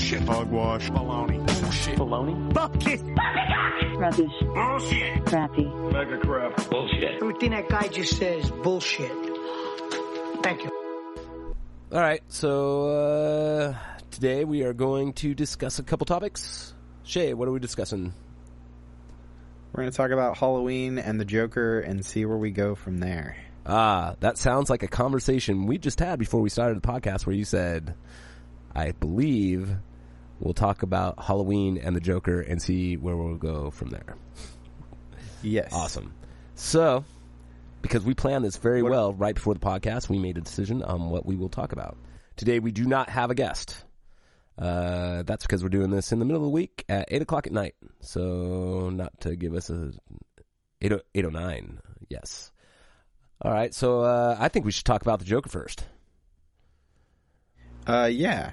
Bullshit. Hogwash. Baloney. Bullshit. Baloney? Bucket. Rubbish. Bullshit. Crappy. Mega crap. Bullshit. Everything that guy just says bullshit. Thank you. All right, so uh, today we are going to discuss a couple topics. Shay, what are we discussing? We're going to talk about Halloween and the Joker and see where we go from there. Ah, that sounds like a conversation we just had before we started the podcast where you said, I believe we'll talk about Halloween and the Joker and see where we'll go from there. Yes. Awesome. So, because we planned this very well right before the podcast, we made a decision on what we will talk about. Today we do not have a guest. Uh, that's because we're doing this in the middle of the week at 8 o'clock at night. So, not to give us a 8, 809. Yes. All right, so uh, I think we should talk about the Joker first. Uh, yeah.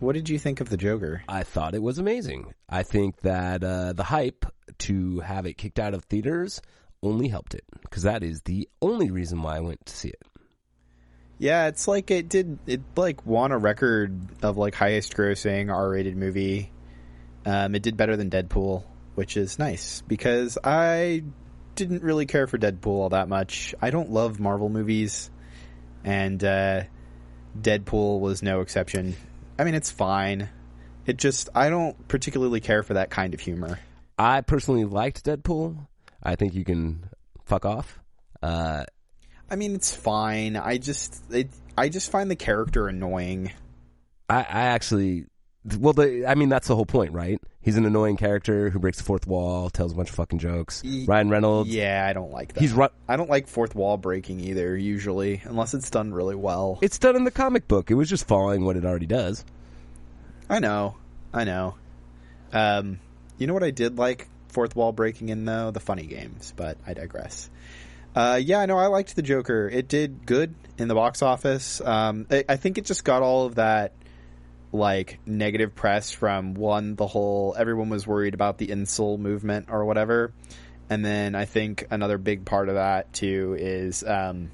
What did you think of the Joker? I thought it was amazing. I think that uh, the hype to have it kicked out of theaters only helped it because that is the only reason why I went to see it. Yeah, it's like it did. It like won a record of like highest grossing R-rated movie. Um, it did better than Deadpool, which is nice because I didn't really care for Deadpool all that much. I don't love Marvel movies, and uh, Deadpool was no exception. I mean, it's fine. It just I don't particularly care for that kind of humor. I personally liked Deadpool. I think you can fuck off. Uh, I mean, it's fine. I just it, I just find the character annoying. I, I actually, well, the, I mean, that's the whole point, right? He's an annoying character who breaks the fourth wall, tells a bunch of fucking jokes. Ryan Reynolds. Yeah, I don't like that. He's ru- I don't like fourth wall breaking either. Usually, unless it's done really well. It's done in the comic book. It was just following what it already does. I know, I know. Um, you know what I did like fourth wall breaking in though the funny games, but I digress. Uh, yeah, no, I liked the Joker. It did good in the box office. Um, I, I think it just got all of that like negative press from one the whole everyone was worried about the incel movement or whatever, and then I think another big part of that too is um,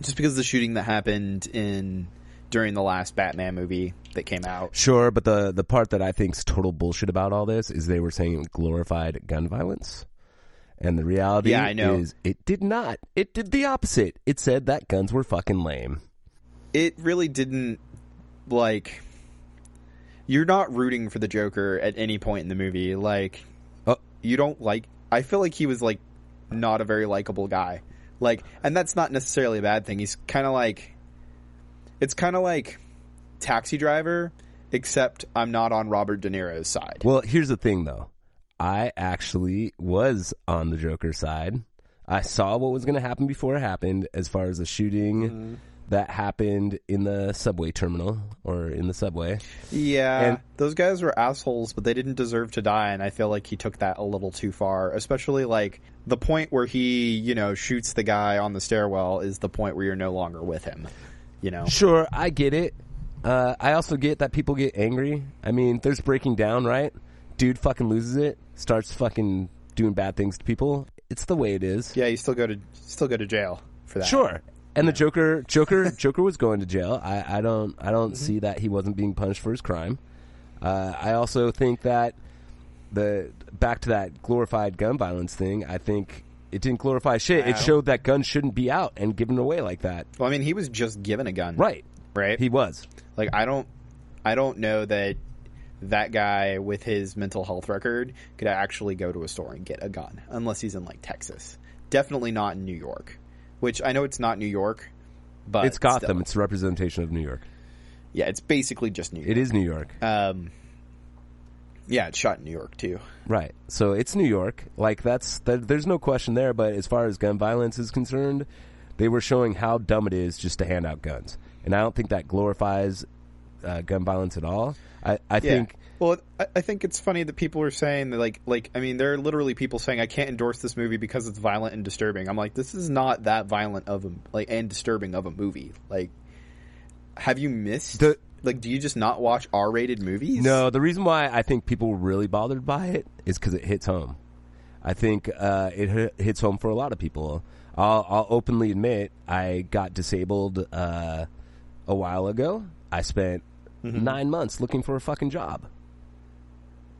just because of the shooting that happened in during the last Batman movie that came out. Sure, but the the part that I think's total bullshit about all this is they were saying it glorified gun violence. And the reality Yeah, I know. is it did not. It did the opposite. It said that guns were fucking lame. it really didn't like you're not rooting for the Joker at any point in the movie. Like Oh. you don't like I feel like he was like not a very likable guy. Like and that's not necessarily a bad thing. He's kind of like it's kind of like Taxi Driver except I'm not on Robert De Niro's side. Well, here's the thing though. I actually was on the Joker side. I saw what was going to happen before it happened as far as the shooting Mm-hmm. That happened in the subway terminal or in the subway. Yeah, And- those guys were assholes, but they didn't deserve to die, and I feel like he took that a little too far. Especially like the point where he, you know, shoots the guy on the stairwell is the point where you're no longer with him. You know, Sure, I get it. Uh, I also get that people get angry. I mean, there's breaking down, right? Dude fucking loses it, starts fucking doing bad things to people. It's the way it is. yeah, you still go to still go to jail for that. Sure. And the Joker, Joker, Joker was going to jail. I, I don't, I don't Mm-hmm. see that he wasn't being punished for his crime. Uh, I also think that the back to that glorified gun violence thing. I think it didn't glorify shit. It showed that guns shouldn't be out and given away like that. Well, I mean, he was just given a gun, Right. Right. He was. Like I don't, I don't know that that guy with his mental health record could actually go to a store and get a gun unless he's in like Texas. Definitely not in New York, which I know it's not New York, but it's Gotham. still. It's a representation of New York. yeah, it's basically just New York. It is New York. Um, yeah, it's shot in New York too. Right. So it's New York. Like that's that, there's no question there. But as far as gun violence is concerned, they were showing how dumb it is just to hand out guns, and I don't think that glorifies uh, gun violence at all. I, I think Well, I, I think it's funny that people are saying that, like, like I mean, there are literally people saying I can't endorse this movie because it's violent and disturbing. I'm like, this is not that violent of a like and disturbing of a movie. Like, have you missed? The- like, do you just not watch R-rated movies? no. The reason why I think people were really bothered by it is because it hits home. I think uh, it hi- hits home for a lot of people. I'll, I'll openly admit I got disabled uh, a while ago. I spent nine months looking for a fucking job,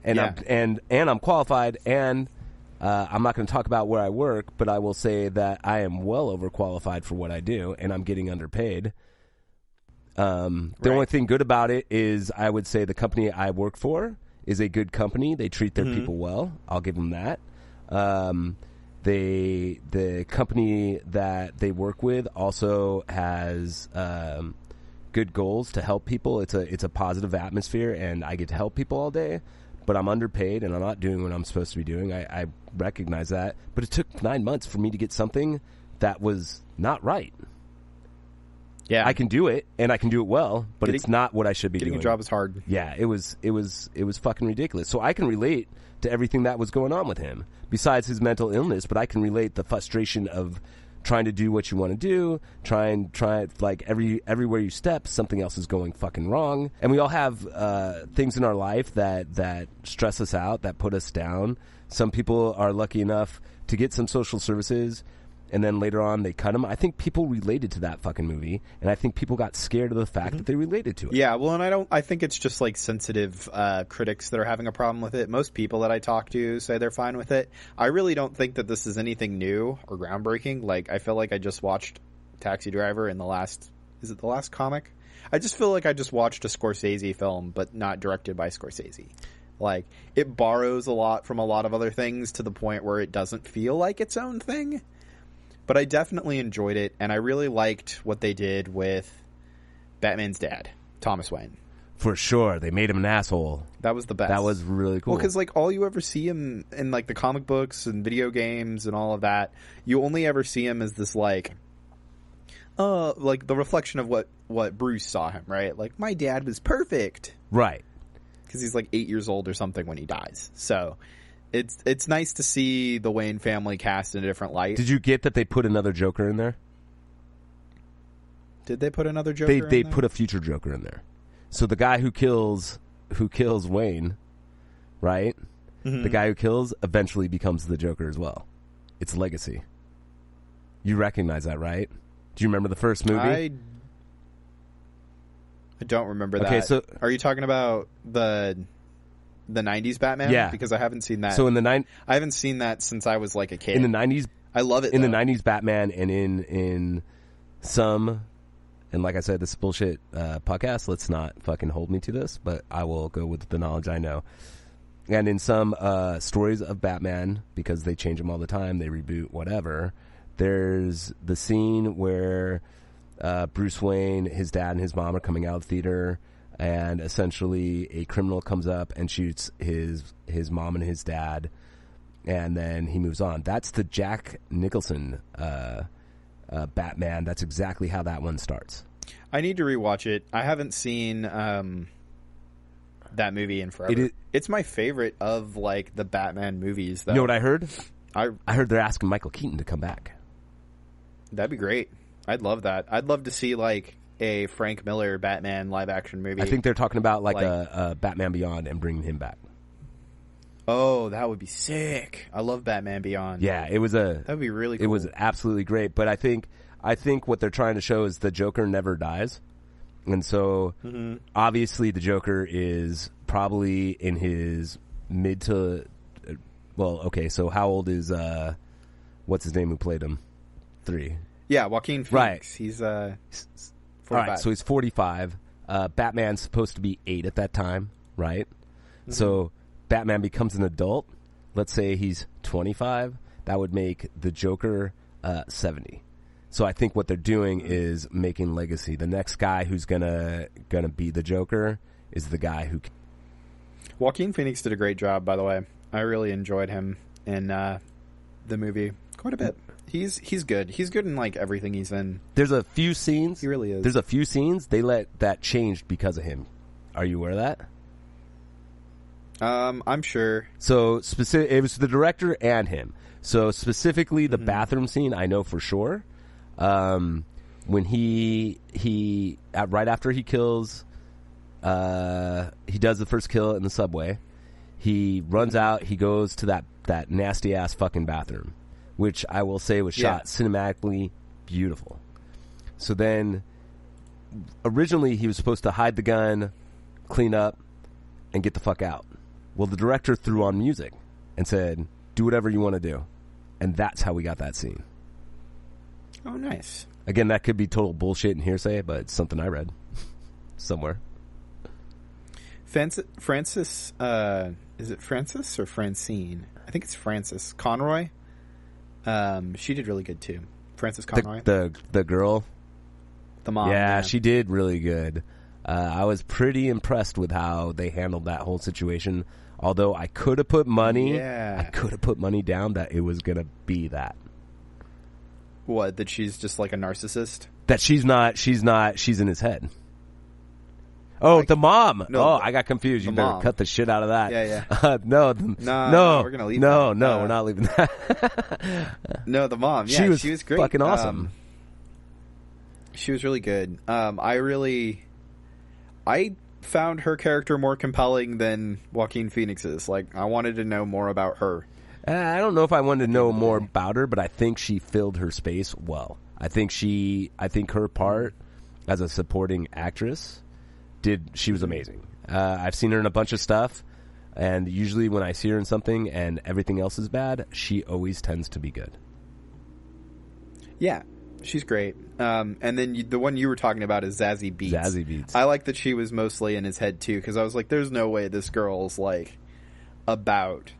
and Yeah. I'm, and and I'm qualified, and uh, I'm not going to talk about where I work, but I will say that I am well overqualified for what I do, and I'm getting underpaid. Um, the Right. only thing good about it is I would say the company I work for is a good company. They treat their people well. I'll give them that. Um, they the company that they work with also has um, good goals to help people. It's a it's a positive atmosphere, and I get to help people all day. But I'm underpaid, and I'm not doing what I'm supposed to be doing. I, I recognize that. But it took nine months for me to get something that was not right. Yeah, I can do it, and I can do it well, but Getting- it's not what I should be Getting doing. a job is hard. Yeah, it was it was it was fucking ridiculous. So I can relate to everything that was going on with him, besides his mental illness. But I can relate the frustration of trying to do what you want to do, try and try like every everywhere you step, something else is going fucking wrong. And we all have uh, things in our life that that stress us out, that put us down. Some people are lucky enough to get some social services. And then later on, they cut him. I think people related to that fucking movie, and I think people got scared of the fact that they related to it. Yeah, well, and I don't. I think it's just like sensitive uh, critics that are having a problem with it. Most people that I talk to say they're fine with it. I really don't think that this is anything new or groundbreaking. Like, I feel like I just watched Taxi Driver in the last. Is it the last comic? I just feel like I just watched a Scorsese film, but not directed by Scorsese. Like, it borrows a lot from a lot of other things to the point where it doesn't feel like its own thing. But I definitely enjoyed it, and I really liked what they did with Batman's dad, Thomas Wayne. For sure, they made him an asshole. That was the best. That was really cool. Well, because like all you ever see him in like the comic books and video games and all of that, you only ever see him as this like, uh, like the reflection of what what Bruce saw him, right? Like my dad was perfect right. because he's like eight years old or something when he dies. So it's it's nice to see the Wayne family cast in a different light. Did you get that they put another Joker in there? Did they put another Joker? They they put a future Joker in there. So the guy who kills who kills Wayne, right? Mm-hmm. The guy who kills eventually becomes the Joker as well. It's legacy. You recognize that, right? Do you remember the first movie? I I don't remember that. Okay, so- are you talking about the the '90s Batman? Yeah. because I haven't seen that. so in the nine I haven't seen that since I was like a kid. in the nineties I love it in the though. nineties Batman and in in some and like I said, this is bullshit uh, podcast. Let's not fucking hold me to this, but I will go with the knowledge I know. And in some uh, stories of Batman, because they change them all the time, they reboot whatever. There's the scene where uh, Bruce Wayne, his dad, and his mom are coming out of the theater, and essentially a criminal comes up and shoots his his mom and his dad, and then he moves on. That's the Jack Nicholson uh, uh, Batman. That's exactly how that one starts. I need to rewatch it. I haven't seen um, that movie in forever. It is- it's my favorite of like the Batman movies. Though. You know what I heard? I I heard they're asking Michael Keaton to come back. that'd be great. I'd love that. I'd love to see like a Frank Miller Batman live action movie. I think they're talking about like, Like- a, a Batman Beyond and bringing him back. Oh, that would be sick. I love Batman Beyond. Yeah, it was a that would be really. cool. it was absolutely great. But I think I think what they're trying to show is the Joker never dies, and so Mm-hmm. obviously the Joker is probably in his mid to well, okay. So how old is uh, what's his name who played him? Three. Yeah, Joaquin Phoenix. Right. He's uh, All right, so he's 45. Uh, Batman's supposed to be eight at that time, right? So Batman becomes an adult. Let's say he's 25. That would make the Joker uh, 70. So I think what they're doing is making legacy. The next guy who's gonna gonna be the Joker is the guy who. Joaquin Phoenix did a great job, by the way. I really enjoyed him in uh, the movie quite a bit. He's he's good. He's good in like everything he's in. There's a few scenes. He really is. There's a few scenes they let that change because of him. Are you aware of that? Um, I'm sure. So specific, it was the director and him. So specifically, the bathroom scene, I know for sure. Um, when he he uh, right after he kills, uh, he does the first kill in the subway. He runs out. He goes to that that nasty ass fucking bathroom, which I will say was shot Yeah. cinematically beautiful. So then, originally he was supposed to hide the gun clean up, and get the fuck out. Well, the director threw on music and said, "Do whatever you want to do," and that's how we got that scene. Oh, nice. Again, that could be total bullshit and hearsay, but it's something I read somewhere. Francis, Francis uh, is it Francis or Francine? I think it's Frances Conroy. Um, she did really good too. Frances Conroy, The, the the girl, the mom. yeah, she did really good. Uh, I was pretty impressed with how they handled that whole situation. Although I could have put money, Yeah. I could have put money down that it was gonna be that. What? That she's just like a narcissist. That she's not. She's not. She's in his head. Oh, Like- the mom. No, oh, I got confused. You better mom. cut the shit out of that. Yeah, yeah. Uh, no, the, no, no, we're gonna leave No, that. no, Uh, we're not leaving that. No, the mom. Yeah, she was, she was great. fucking awesome. Um, she was really good. Um, I really, I found her character more compelling than Joaquin Phoenix's. Like, I wanted to know more about her. Uh, I don't know if I wanted to know more about her, but I think she filled her space well. I think she, I think her part as a supporting actress did. She was amazing. Uh, I've seen her in a bunch of stuff, and usually when I see her in something and everything else is bad, she always tends to be good. Yeah, she's great. Um, and then you, the one you were talking about is Zazie Beetz. Zazie Beetz. I like that she was mostly in his head too, because I was like, "There's no way this girl's like about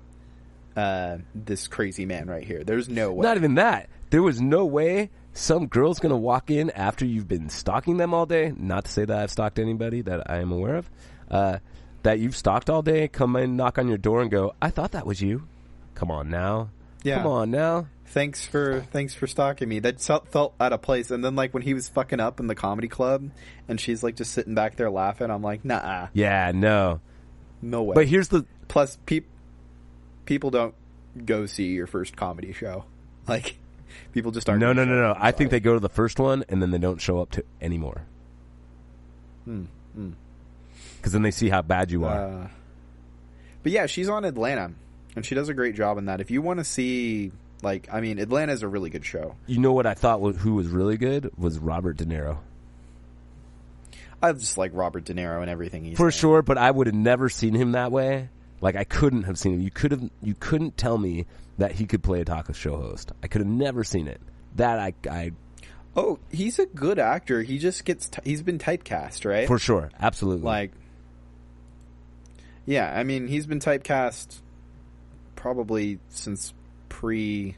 uh, this crazy man right here. There's no way." Not even that. There was no way some girl's gonna walk in after you've been stalking them all day. Not to say that I've stalked anybody that I am aware of. Uh, that you've stalked all day, come in, knock on your door, and go, "I thought that was you." Come on now. Yeah. Come on now. thanks for thanks for stalking me. That felt, felt out of place. And then like when he was fucking up in the comedy club, and she's like just sitting back there laughing. I'm like, nah, Yeah, no. no way. But here's the Plus, peop- people don't go see your first comedy show. Like, people just aren't. no, no, no, no. I think they go to the first one and then they don't show up to anymore. Hmm, Because then they see how bad you are. Uh, but yeah, she's on Atlanta, and she does a great job in that. If you want to see, like, I mean, Atlanta's a really good show. you know what I thought? wa- Who was really good was Robert De Niro. I just like Robert De Niro and everything he's for in. sure, but I would have never seen him that way. Like I couldn't have seen him. You could have. You couldn't tell me that he could play a talk show host. I could have never seen it. That I, I Oh, he's a good actor. He just gets t- he's been typecast, right? for sure, absolutely. like, yeah, I mean, he's been typecast probably since pre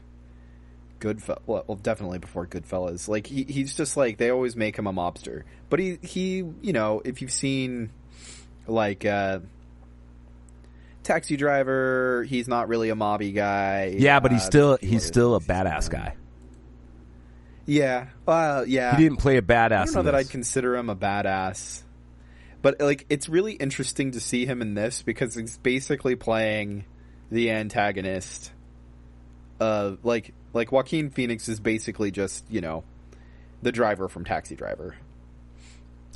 Goodfellas. Well, well, definitely before Goodfellas. Like, he he's just like they always make him a mobster, but he he you know if you've seen like uh Taxi Driver, he's not really a mobby guy. yeah, but he's Uh, still he's still a badass guy. Yeah, uh, yeah. He didn't play a badass. I don't know that. I'd consider him a badass, but like it's really interesting to see him in this because he's basically playing the antagonist. Of like like Joaquin Phoenix is basically just you know the driver from Taxi Driver.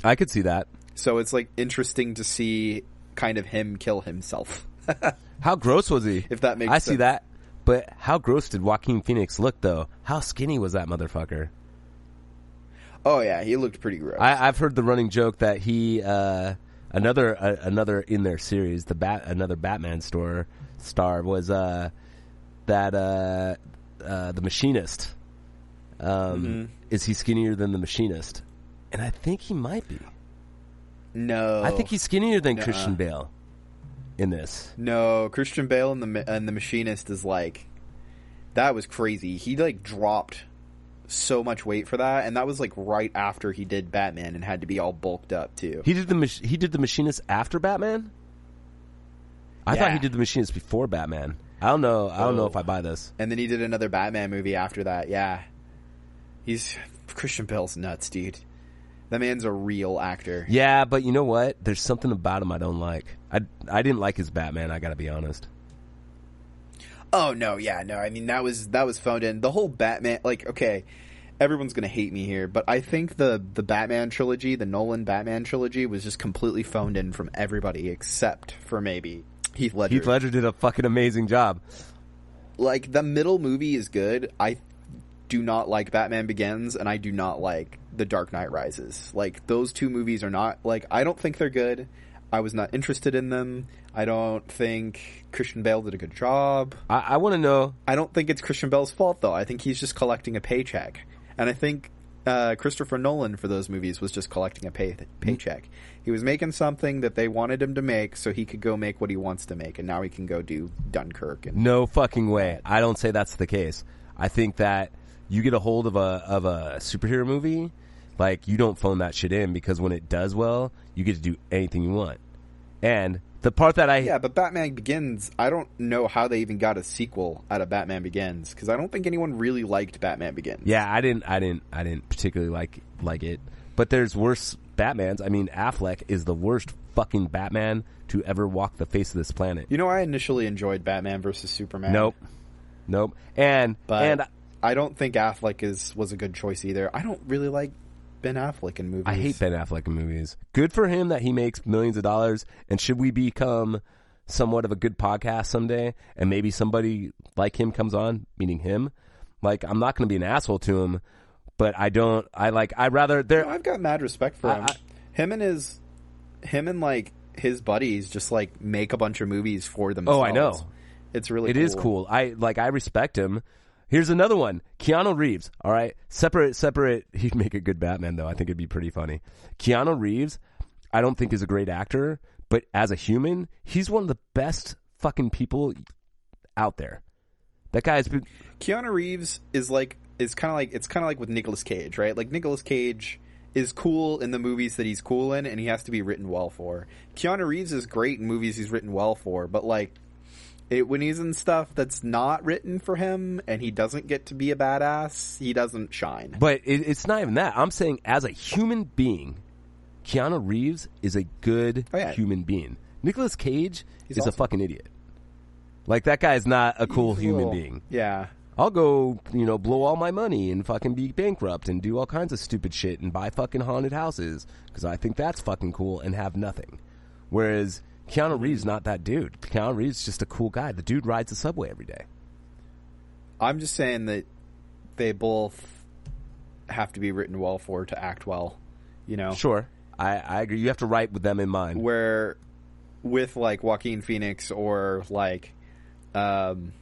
I could see that. So it's like interesting to see kind of him kill himself. How gross was he? If that makes I see that. But how gross did Joaquin Phoenix look though? How skinny was that motherfucker? oh yeah, he looked pretty gross. I, I've heard the running joke that he uh, another uh, another in their series, the bat another Batman store star was uh, that uh, uh, the machinist. Um, Mm-hmm. Is he skinnier than the machinist? And I think he might be. no, I think he's skinnier than Nuh-uh. Christian Bale in this. No, Christian Bale and the and the Machinist is like that was crazy. He like dropped so much weight for that, and that was like right after he did Batman and had to be all bulked up too. He did the mach- he did the machinist after Batman. I thought he did the machinist before Batman. I don't know. I don't know Oh. if I buy this. and then he did another Batman movie after that. Yeah, he's Christian Bale's nuts, dude. That man's a real actor. Yeah, but you know what? There's something about him I don't like. I I didn't like his Batman. I got to be honest. Oh no, yeah, no. I mean that was that was phoned in. The whole Batman, like, okay, everyone's gonna hate me here, but I think the the Batman trilogy, the Nolan Batman trilogy, was just completely phoned in from everybody except for maybe Heath Ledger. Heath Ledger did a fucking amazing job. like the middle movie is good. I do not like Batman Begins, and I do not like The Dark Knight Rises. Like those two movies are not like I don't think they're good. I was not interested in them. I don't think Christian Bale did a good job. I, I want to know. I don't think it's Christian Bale's fault though. I think he's just collecting a paycheck, and I think uh, Christopher Nolan for those movies was just collecting a pay paycheck. He was making something that they wanted him to make, so he could go make what he wants to make, and now he can go do Dunkirk. And No fucking way. I don't say that's the case. I think that you get a hold of a of a superhero movie, like you don't phone that shit in because when it does well, you get to do anything you want. And the part that I yeah, but Batman Begins, I don't know how they even got a sequel out of Batman Begins because I don't think anyone really liked Batman Begins. Yeah, I didn't, I didn't, I didn't particularly like like it. But there's worse Batmans. I mean, Affleck is the worst fucking Batman to ever walk the face of this planet. You know, I initially enjoyed Batman versus Superman. Nope, nope. And but and I don't think Affleck is was a good choice either. I don't really like Ben Affleck in movies. I hate Ben Affleck in movies. Good for him that he makes millions of dollars. And should we become somewhat of a good podcast someday, and maybe somebody like him comes on, meaning him, like I'm not going to be an asshole to him, but I don't. I like. I rather there. I've got mad respect for I- him. I- him and his, him and like his buddies just like make a bunch of movies for themselves. Oh, I know. It's really cool. It is cool. I like. I respect him. Here's another one. Keanu Reeves. All right, separate, separate. He'd make a good Batman, though. I think it'd be pretty funny. Keanu Reeves. I don't think is a great actor, but as a human, he's one of the best fucking people out there. That guy's been. Keanu Reeves is like is kind of like it's kind of like with Nicolas Cage, right? Like Nicolas Cage is cool in the movies that he's cool in, and he has to be written well for. Keanu Reeves is great in movies he's written well for, but like it, when he's in stuff that's not written for him and he doesn't get to be a badass, he doesn't shine. But it, it's not even that. I'm saying as a human being, Keanu Reeves is a good Oh, yeah. human being. Nicolas Cage He's is a fucking idiot. Like that guy's not a cool He's human little- being. Yeah. I'll go, you know, blow all my money and fucking be bankrupt and do all kinds of stupid shit and buy fucking haunted houses because I think that's fucking cool and have nothing. Whereas Keanu Reeves not that dude. Keanu Reeves is just a cool guy. The dude rides the subway every day. I'm just saying that they both have to be written well for to act well. You know, Sure, I, I agree. You have to write with them in mind. where with like Joaquin Phoenix or like um,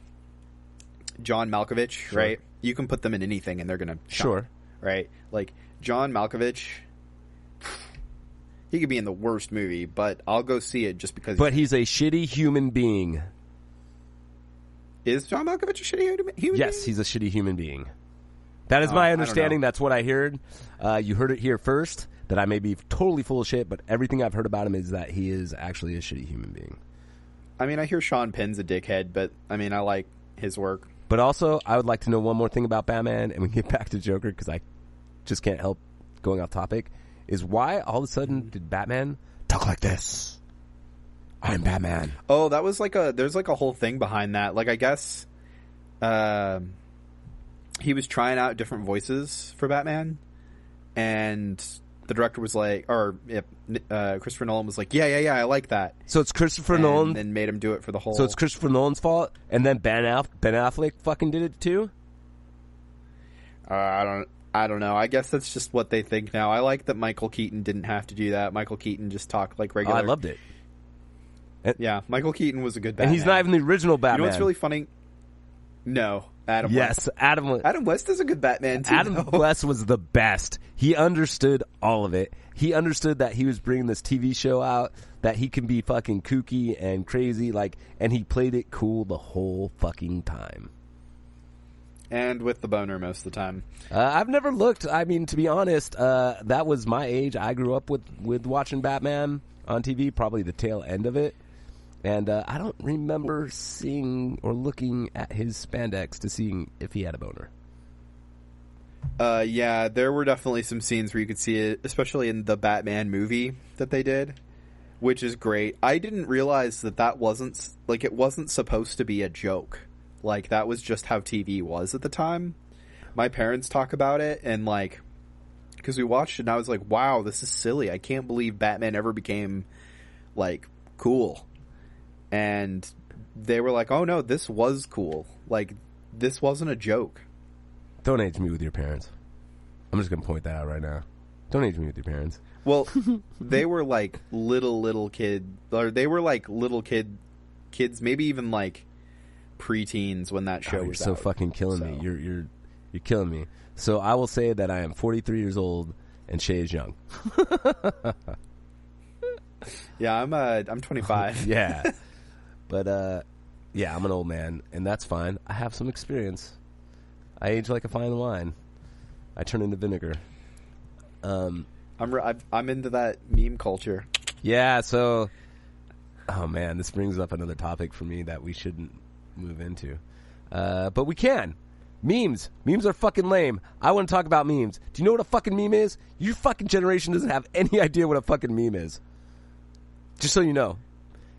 John Malkovich, right? You can put them in anything and they're gonna shine, Sure. right? Like John Malkovich, he could be in the worst movie, but I'll go see it just because. But he's a shitty human being. is John Malkovich a shitty human Yes, being? he's a shitty human being. That is Oh, my understanding. That's what I heard. Uh, you heard it here first. That I may be totally full of shit, but everything I've heard about him is that he is actually a shitty human being. I mean, I hear Sean Penn's a dickhead, but I mean, I like his work. But also, I would like to know one more thing about Batman, and we get back to Joker because I just can't help going off topic. Is why all of a sudden did Batman talk like this? I'm Batman. Oh, that was like a there's like a whole thing behind that. Like I guess um he was trying out different voices for Batman and the director was like or yep, uh Christopher Nolan was like, "Yeah, yeah, yeah, I like that." So it's Christopher and Nolan. and made him do it for the whole so it's Christopher Nolan's fault, and then Ben Aff- Ben Affleck fucking did it too. uh, I don't I don't know. I guess that's just what they think now. I like that Michael Keaton didn't have to do that. Michael Keaton just talked like Oh, regular. I loved it, Yeah, Michael Keaton was a good Batman. and he's not even the original Batman. You know what's really funny? No, Adam yes, West. Adam. Adam West is a good Batman too. Adam though. West was the best. He understood all of it. He understood that he was bringing this TV show out, that he can be fucking kooky and crazy, like, and he played it cool the whole fucking time. And with the boner most of the time. Uh, I've never looked. I mean, to be honest, uh, that was my age. I grew up with with watching Batman on TV, probably the tail end of it, and uh, I don't remember seeing or looking at his spandex to seeing if he had a boner. Uh, yeah, there were definitely some scenes where you could see it, especially in the Batman movie that they did, which is great. I didn't realize that that wasn't like it wasn't supposed to be a joke. Like that was just how TV was at the time. My parents talk about it and like because we watched it and I was like, "Wow, this is silly. I can't believe Batman ever became like cool." And they were like, "Oh no, this was cool. Like this wasn't a joke." Don't age me with your parents. I'm just gonna point that out right now. Don't age me with your parents. Well, they were like little little kid, or they were like little kid kids, maybe even like preteens when that show Oh, you're was so out. fucking killing me. You're you're you're killing me. So I will say that I am 43 years old and Shay is young. Yeah, I'm uh, I'm 25. Yeah. but uh yeah, I'm an old man and that's fine. I have some experience. I age like a fine wine. I turn into vinegar. Um I'm re- I've- I'm into that meme culture. yeah, so oh man, this brings up another topic for me that we shouldn't move into. Uh but we can. Memes. Memes are fucking lame. I want to talk about memes. Do you know what a fucking meme is? Your fucking generation doesn't have any idea what a fucking meme is. Just so you know.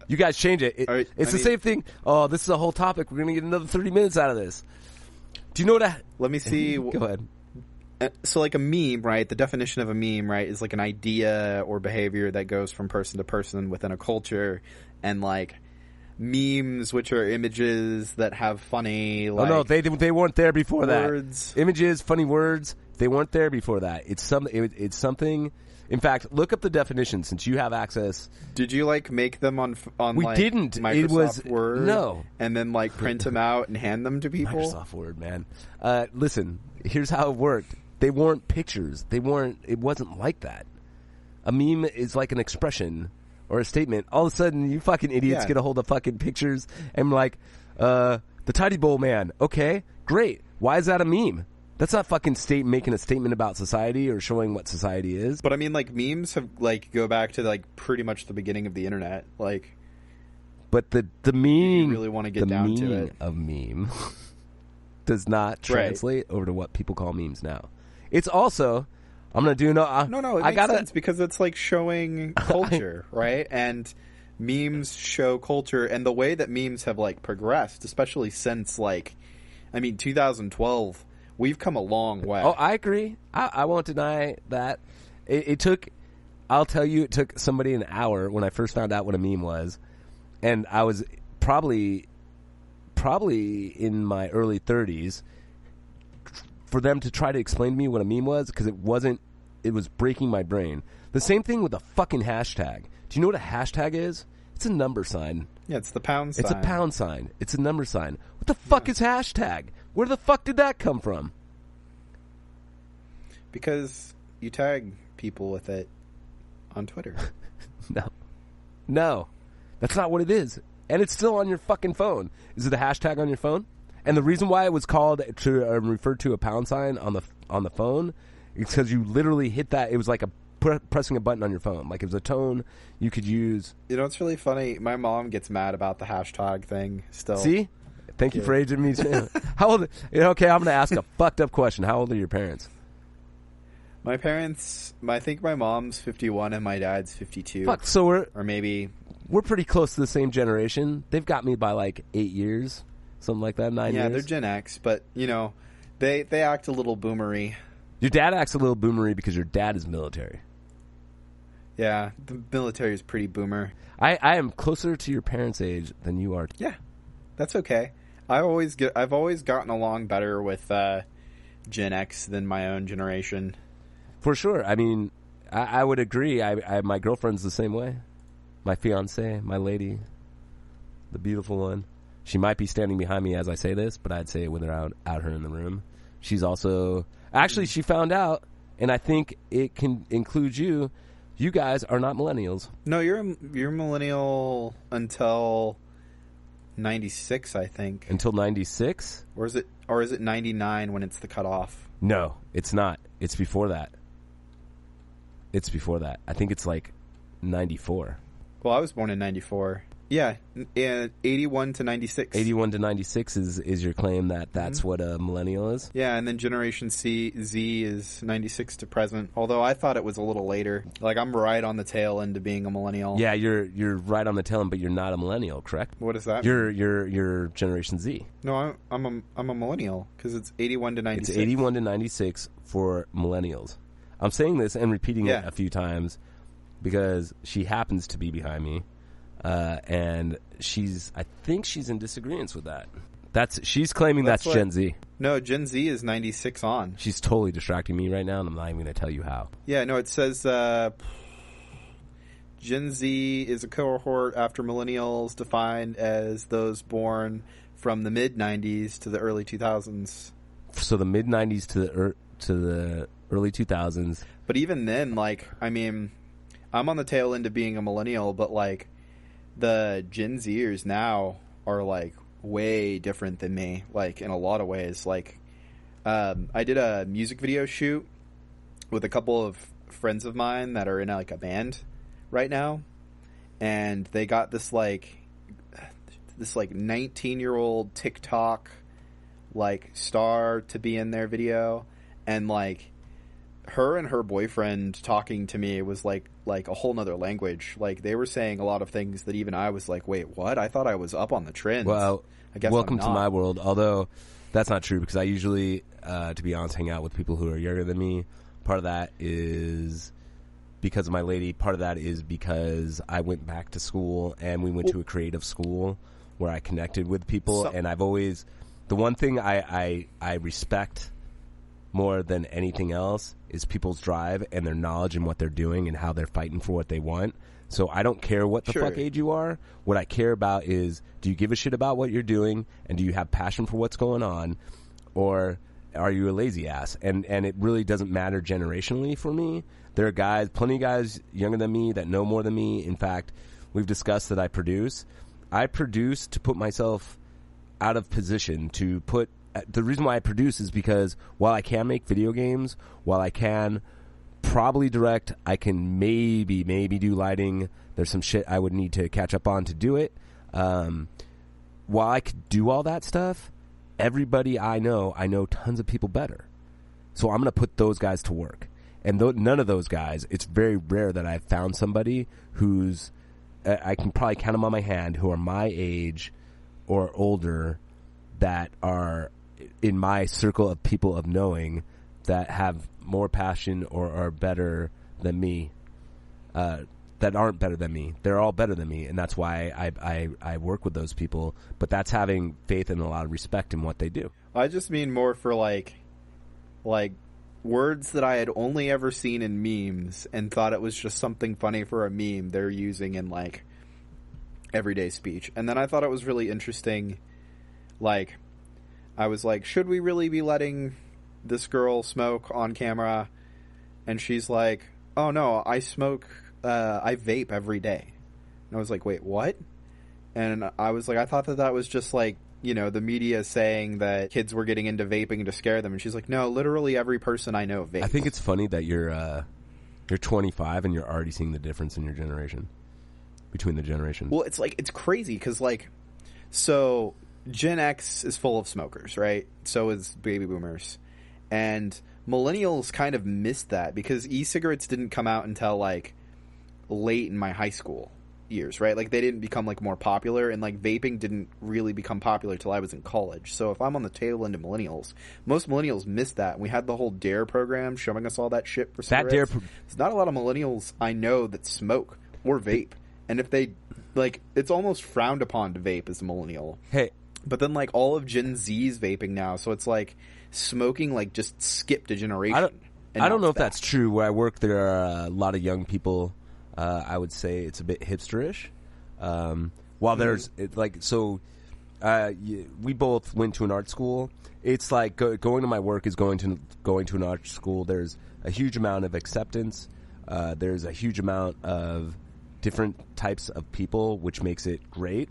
You guys change it. It- right, it's I the mean- same thing. Oh, this is a whole topic. We're gonna get another thirty minutes out of this. Do you know what a? Let me see. Go ahead. Uh, so like a meme right the definition of a meme right is like an idea or behavior that goes from person to person within a culture and like memes which are images that have funny Oh like no, they they weren't there before words. that. Images, funny words, they weren't there before that. It's some. It, it's something. In fact, look up the definition since you have access. did you like make them on on We like, didn't. It was- Word no. and then like print them out and hand them to people Microsoft Word, man. Uh, listen, here's how it worked. They weren't pictures. They weren't. It wasn't like that. A meme is like an expression or a statement. All of a sudden, you fucking idiots Yeah. get a hold of fucking pictures and like, uh, the Tidy Bowl man. Okay, great. Why is that a meme? That's not fucking state making a statement about society or showing what society is. but I mean like memes have like go back to like pretty much the beginning of the internet like But the the meaning, really wanna get down to it. of meme does not translate over to what people call memes now. It's also, I'm gonna do no. Uh, No, no, it I makes gotta. sense because it's like showing culture, right? And memes show culture, and the way that memes have like progressed, especially since like, I mean, 2012, we've come a long way. Oh, I agree. I, I won't deny that. It, it took. I'll tell you, it took somebody an hour when I first found out what a meme was, and I was probably, probably in my early 30s. For them to try to explain to me what a meme was, because it wasn't. It was breaking my brain. The same thing with a fucking hashtag. Do you know what a hashtag is? It's a number sign. yeah, it's the pound sign. It's a pound sign. It's a number sign. What the fuck is hashtag? Where the fuck did that come from? because you tag people with it on Twitter. No. No. That's not what it is. And it's still on your fucking phone. Is it a hashtag on your phone? And the reason why it was called to uh, refer to a pound sign on the on the phone is because you literally hit that. It was like a pr- pressing a button on your phone. Like it was a tone you could use. you know, it's really funny. My mom gets mad about the hashtag thing still. See? Thank you for aging me. too. How old? Okay, I'm going to ask a fucked up question. How old are your parents? My parents, I think my mom's 51 and my dad's 52. Fuck. So we're Or maybe we're pretty close to the same generation. They've got me by like eight years, something like that. Nine yeah, years. they're Gen X, but you know, they they act a little boomery. Your dad acts a little boomery because your dad is military. Yeah, the military is pretty boomer. I, I am closer to your parents' age than you are. Yeah, that's okay. I always get I've always gotten along better with uh, Gen X than my own generation. For sure. I mean, I, I would agree. I, I my girlfriend's the same way. My fiance, my lady, the beautiful one. She might be standing behind me as I say this, but I'd say it with her out her in the room. She's also actually she found out, and I think it can include you. You guys are not millennials. No, you're a, you're millennial until ninety six, I think, until 96 or is it or is it ninety nine when it's the cutoff? no it's not it's before that it's before that i think it's like 94 Well, I was born in ninety four. Yeah, n- uh, eighty one to ninety six. 81 to 96 is is your claim that that's what a millennial is Yeah, and then Generation C Z is 96 to present. Although I thought it was a little later. Like I'm right on the tail end of being a millennial. yeah you're you're right on the tail end but you're not a millennial correct What is that? you're you're you're generation z no, I'm I'm a I'm a millennial because it's 81 to 96. it's 81 to 96 for millennials i'm saying this and repeating Yeah. it a few times because she happens to be behind me uh, and she's i think she's in disagreement with that That's she's claiming that's, That's what- Gen Z. No, Gen Z is 96 on. She's totally distracting me right now, and I'm not even going to tell you how. Yeah, no, it says uh, Gen Z is a cohort after millennials defined as those born from the mid 90s to the early 2000s. So the mid '90s to the er, to the early 2000s. But even then, like, I mean, I'm on the tail end of being a millennial, but like, the Gen Zers now are like way different than me, like in a lot of ways. Like, um, I did a music video shoot with a couple of friends of mine that are in like a band right now, and they got this like this like 19 year old TikTok like star to be in their video, and like her and her boyfriend talking to me was like like a whole nother language. Like they were saying a lot of things that even I was like, wait, what? I thought I was up on the trends. Well, I guess welcome to my world. Although that's not true because I usually, uh, to be honest, hang out with people who are younger than me. Part of that is because of my lady. Part of that is because I went back to school and we went to a creative school where I connected with people. So- and I've always the one thing I, I I respect more than anything else is people's drive and their knowledge and what they're doing and how they're fighting for what they want. So I don't care what the Sure. fuck age you are. What I care about is do you give a shit about what you're doing and do you have passion for what's going on or are you a lazy ass? And and it really doesn't matter generationally for me. There are guys, plenty of guys younger than me that know more than me. In fact, we've discussed that I produce. I produce to put myself out of position to put the reason why I produce is because while I can make video games, while I can probably direct, I can maybe maybe do lighting. There's some shit I would need to catch up on to do it. Um, while I could do all that stuff, everybody I know, I know tons of people better. So I'm going to put those guys to work. And th- none of those guys, it's very rare that I've found somebody who's, uh, I can probably count them on my hand, who are my age or older that are in my circle of people of knowing that have more passion or are better than me. Uh, that aren't better than me. They're all better than me, and that's why I, I I work with those people. But that's having faith and a lot of respect in what they do. I just mean more for like, like words that I had only ever seen in memes and thought it was just something funny for a meme they're using in like everyday speech. And then I thought it was really interesting. Like, I was like, should we really be letting this girl smoke on camera? And she's like, oh no, I smoke, uh, I vape every day. And I was like, wait, what? And I was like, I thought that that was just like, you know, the media saying that kids were getting into vaping to scare them. And she's like, no, literally every person I know vapes. I think it's funny that you're uh, you're 25 and you're already seeing the difference in your generation between the generations. Well, it's like it's crazy because like, so Gen X is full of smokers, right? So is baby boomers, and millennials kind of missed that because e-cigarettes didn't come out until like late in my high school years, right? Like they didn't become like more popular, and like vaping didn't really become popular till I was in college. So if I'm on the tail end of millennials, most millennials missed that. We had the whole Dare program showing us all that shit for That cigarettes. Dare pro- There's not a lot of millennials I know that smoke or vape, and if they like, it's almost frowned upon to vape as a millennial. hey, But then like all of Gen Z's vaping now, so it's like smoking like just skipped a generation. I don't and I don't know if that's true. Where I work, there are a lot of young people. Uh, I would say it's a bit hipsterish. Um, while there's it's like so, uh, y- we both went to an art school. It's like go, going to my work is going to going to an art school. There's a huge amount of acceptance. Uh, there's a huge amount of different types of people, which makes it great.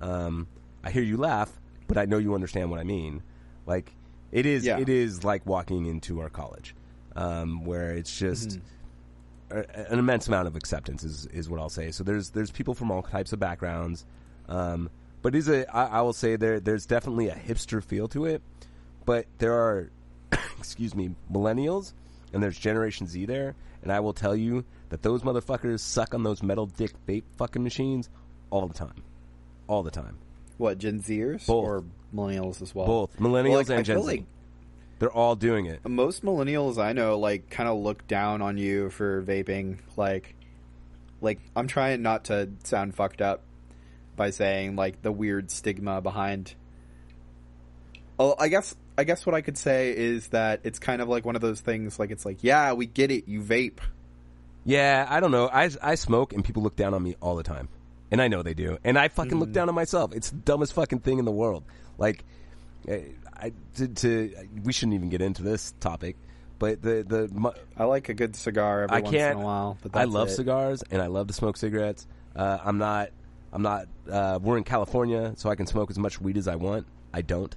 Um, I hear you laugh, but I know you understand what I mean. Like it is, Yeah. it is like walking into our college, um, where it's just a, an immense amount of acceptance is is what I'll say. So there's there's people from all types of backgrounds, um, but is a I, I will say there there's definitely a hipster feel to it, but there are excuse me millennials and there's Generation Z there, and I will tell you that those motherfuckers suck on those metal dick vape fucking machines all the time, all the time. What Gen Zers Both. or millennials as well. Both millennials Well, like, I and Gen feel Z, like they're all doing it. most millennials I know like kind of look down on you for vaping. Like, like I'm trying not to sound fucked up by saying like the weird stigma behind Oh, I guess I guess what I could say is that it's kind of like one of those things. Like it's like, yeah, we get it. You vape. Yeah, I don't know. I, I smoke and people look down on me all the time. And I know they do. And I fucking Mm. look down on myself. It's the dumbest fucking thing in the world. Like, eh, I, to, to, we shouldn't even get into this topic, but the, the, mu- I like a good cigar every I once in a while. But I love it. cigars and I love to smoke cigarettes. Uh, I'm not, I'm not, uh, we're in California, so I can smoke as much weed as I want. I don't.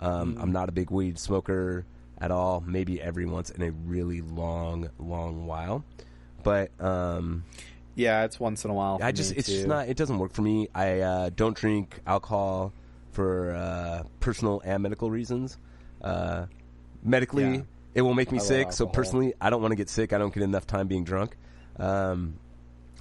Um, Mm. I'm not a big weed smoker at all. Maybe every once in a really long, long while. But, um, Yeah, it's once in a while. I just it's just not it doesn't work for me. I uh, don't drink alcohol for uh, personal and medical reasons. Uh, medically, Yeah. it will make me sick. So personally, I don't want to get sick. I don't get enough time being drunk. Um,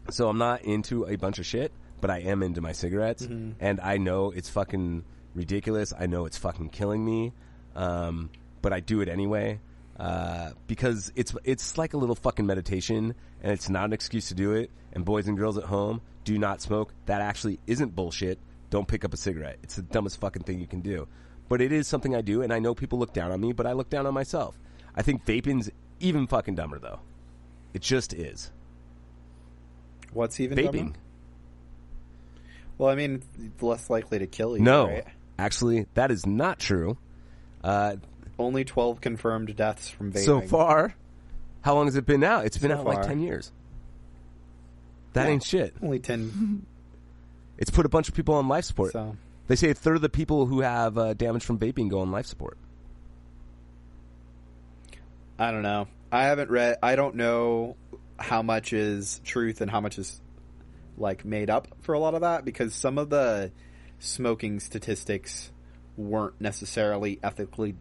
so I'm not into a bunch of shit, but I am into my cigarettes, Mm-hmm. and I know it's fucking ridiculous. I know it's fucking killing me, um, but I do it anyway uh, because it's it's like a little fucking meditation, and it's not an excuse to do it. And boys and girls at home, do not smoke. That actually isn't bullshit. Don't pick up a cigarette. It's the dumbest fucking thing you can do. But it is something I do, and I know people look down on me, but I look down on myself. I think vaping's even fucking dumber though. It just is. What's even Vaping. dumber? Well, I mean, it's less likely to kill you. No, right? actually, that is not true. Uh, only twelve confirmed deaths from vaping. so far, how long has it been out? It's been So out like ten years. That Yeah. ain't shit. only ten. It's put a bunch of people on life support. so They say a third of the people who have uh, damage from vaping go on life support. I don't know. I haven't read. I don't know how much is truth and how much is like made up for a lot of that because some of the smoking statistics weren't necessarily ethically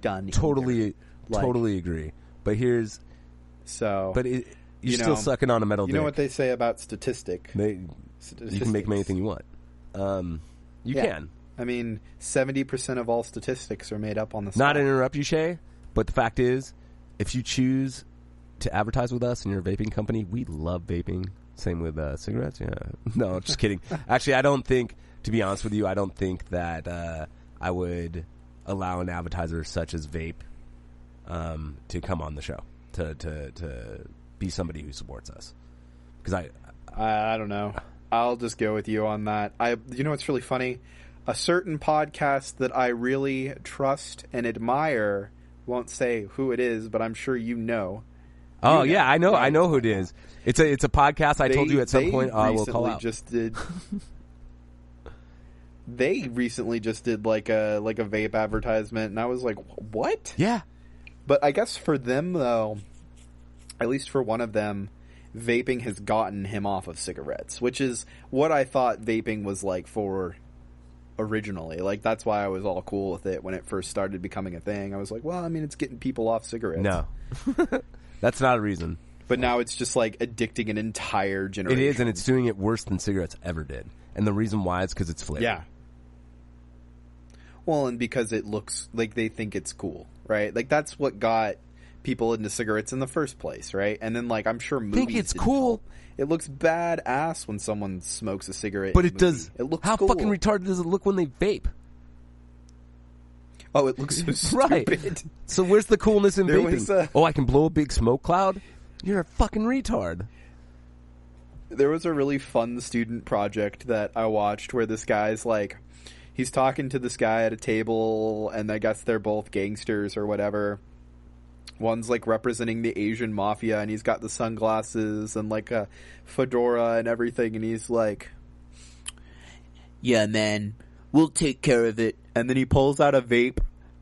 done. Totally, Like- totally agree. But here's, So, but it, you're You still sucking on a metal you know what they say about statistic? They, you can make them anything you want. Um, you Yeah. can. I mean, seventy percent of all statistics are made up on the. Not to interrupt you, Shay, but the fact is, if you choose to advertise with us and you're a vaping company, we love vaping. Same with uh, cigarettes. Yeah, no, just kidding. Actually, I don't think. To be honest with you, I don't think that uh, I would allow an advertiser such as Vape um, to come on the show to to to be somebody who supports us. Because I, I, I don't know. I'll just go with you on that. I, you know, what's really funny. A certain podcast that I really trust and admire won't say who it is, but I'm sure you know. oh You know, yeah, I know, I know who it is. It's a it's a podcast. I told you at some they point I will recently call out. Just did. they recently just did like a like a vape advertisement, and I was like, "What?" yeah, But I guess for them though, at least for one of them, vaping has gotten him off of cigarettes, which is what I thought vaping was like for originally. Like that's why I was all cool with it when it first started becoming a thing. I was like, well, I mean, it's getting people off cigarettes. no, that's not a reason. But now it's just like addicting an entire generation. It is, and it's doing it worse than cigarettes ever did. And the reason why is because it's flavored. yeah. Well, and because it looks like they think it's cool, right? Like that's what got people into cigarettes in the first place, right? And then like I'm sure movies Think it's cool? help. It looks badass when someone smokes a cigarette, but it does. movie. It looks how cool. fucking retarded does it look when they vape? Oh, it looks so Right. stupid. So where's the coolness in There vaping? a- oh, I can blow a big smoke cloud. You're a fucking retard. there was a really fun student project that I watched where this guy's like, he's talking to this guy at a table, and I guess they're both gangsters or whatever. One's like representing the Asian mafia, and he's got the sunglasses and like a fedora and everything, and he's like, "Yeah, man, we'll take care of it." And then he pulls out a vape,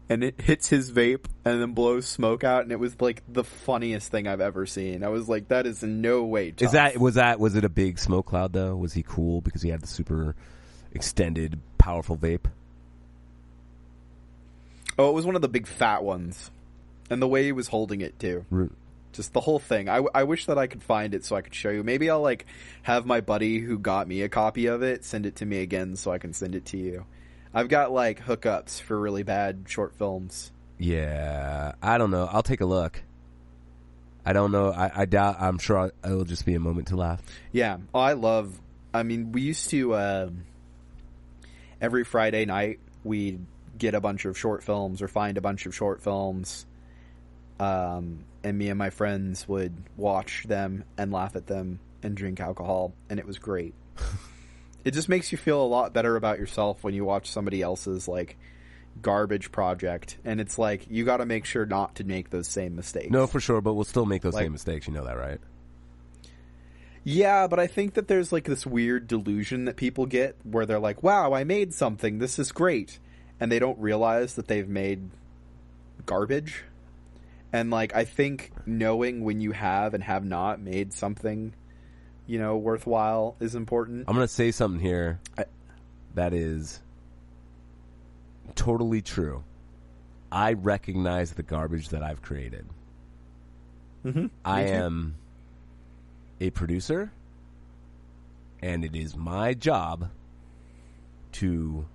and it hits his vape, and then blows smoke out, and it was like the funniest thing I've ever seen. I was like, "That is no way." Is that was that was it a big smoke cloud though? Was he cool because he had the super extended, powerful vape? Oh, it was one of the big fat ones, and the way he was holding it too. R- Just the whole thing. I, I wish that I could find it so I could show you. Maybe I'll like have my buddy who got me a copy of it send it to me again so I can send it to you. I've got like hookups for really bad short films. Yeah, I don't know. I'll take a look. I don't know. I, I doubt. I'm sure it'll just be a moment to laugh. Yeah, oh, I love. I mean, we used to um, every Friday night we'd get a bunch of short films or find a bunch of short films. Um, and me and my friends would watch them and laugh at them and drink alcohol, and it was great. it just makes you feel a lot better about yourself when you watch somebody else's like garbage project, and it's like you got to make sure not to make those same mistakes. No, for sure, but we'll still make those Like- same mistakes. You know that, right? Yeah, but I think that there's like this weird delusion that people get where they're like, "Wow, I made something. This is great." And they don't realize that they've made garbage. And like I think knowing when you have and have not made something, you know, worthwhile is important. I'm going to say something here I- that is totally true. I recognize the garbage that I've created. Mhm. I am a producer, and it is my job to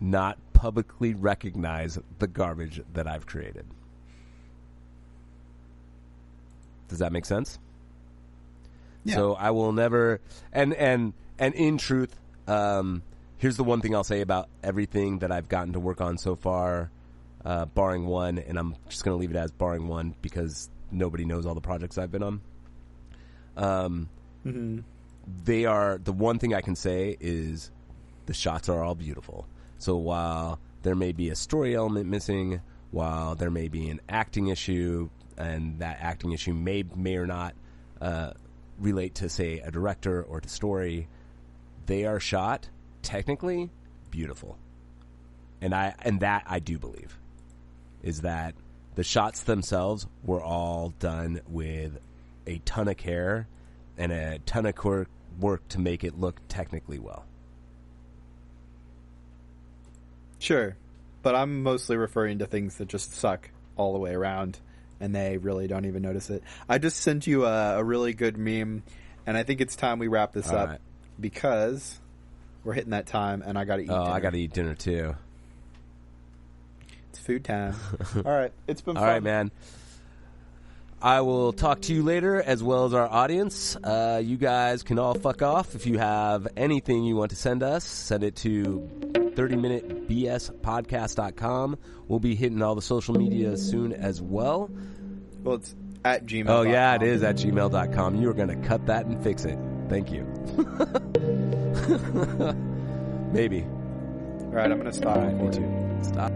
not publicly recognize the garbage that I've created. Does that make sense? Yeah. So I will never and and and in truth, um, here's the one thing I'll say about everything that I've gotten to work on so far, uh, barring one, and I'm just going to leave it as barring one because nobody knows all the projects I've been on. Um, they are the one thing I can say is the shots are all beautiful. So while there may be a story element missing, while there may be an acting issue, and that acting issue may may or not uh, relate to say a director or to story, they are shot technically beautiful, and I and that I do believe is that the shots themselves were all done with a ton of care and a ton of cor- work to make it look technically well. Sure. But I'm mostly referring to things that just suck all the way around and they really don't even notice it. I just sent you a, a really good meme and I think it's time we wrap this All up right. because we're hitting that time and I got to eat. Oh, dinner. I got to eat dinner too. Food time. all right. It's been All fun. right, man. I will talk to you later as well as our audience. Uh, you guys can all fuck off. If you have anything you want to send us, send it to 30minutebspodcast.com. We'll be hitting all the social media soon as well. Well, it's at Gmail. Oh, yeah, it is at gmail.com. You are going to cut that and fix it. Thank you. Maybe. All right. I'm going to stop. All right, me too. Stop.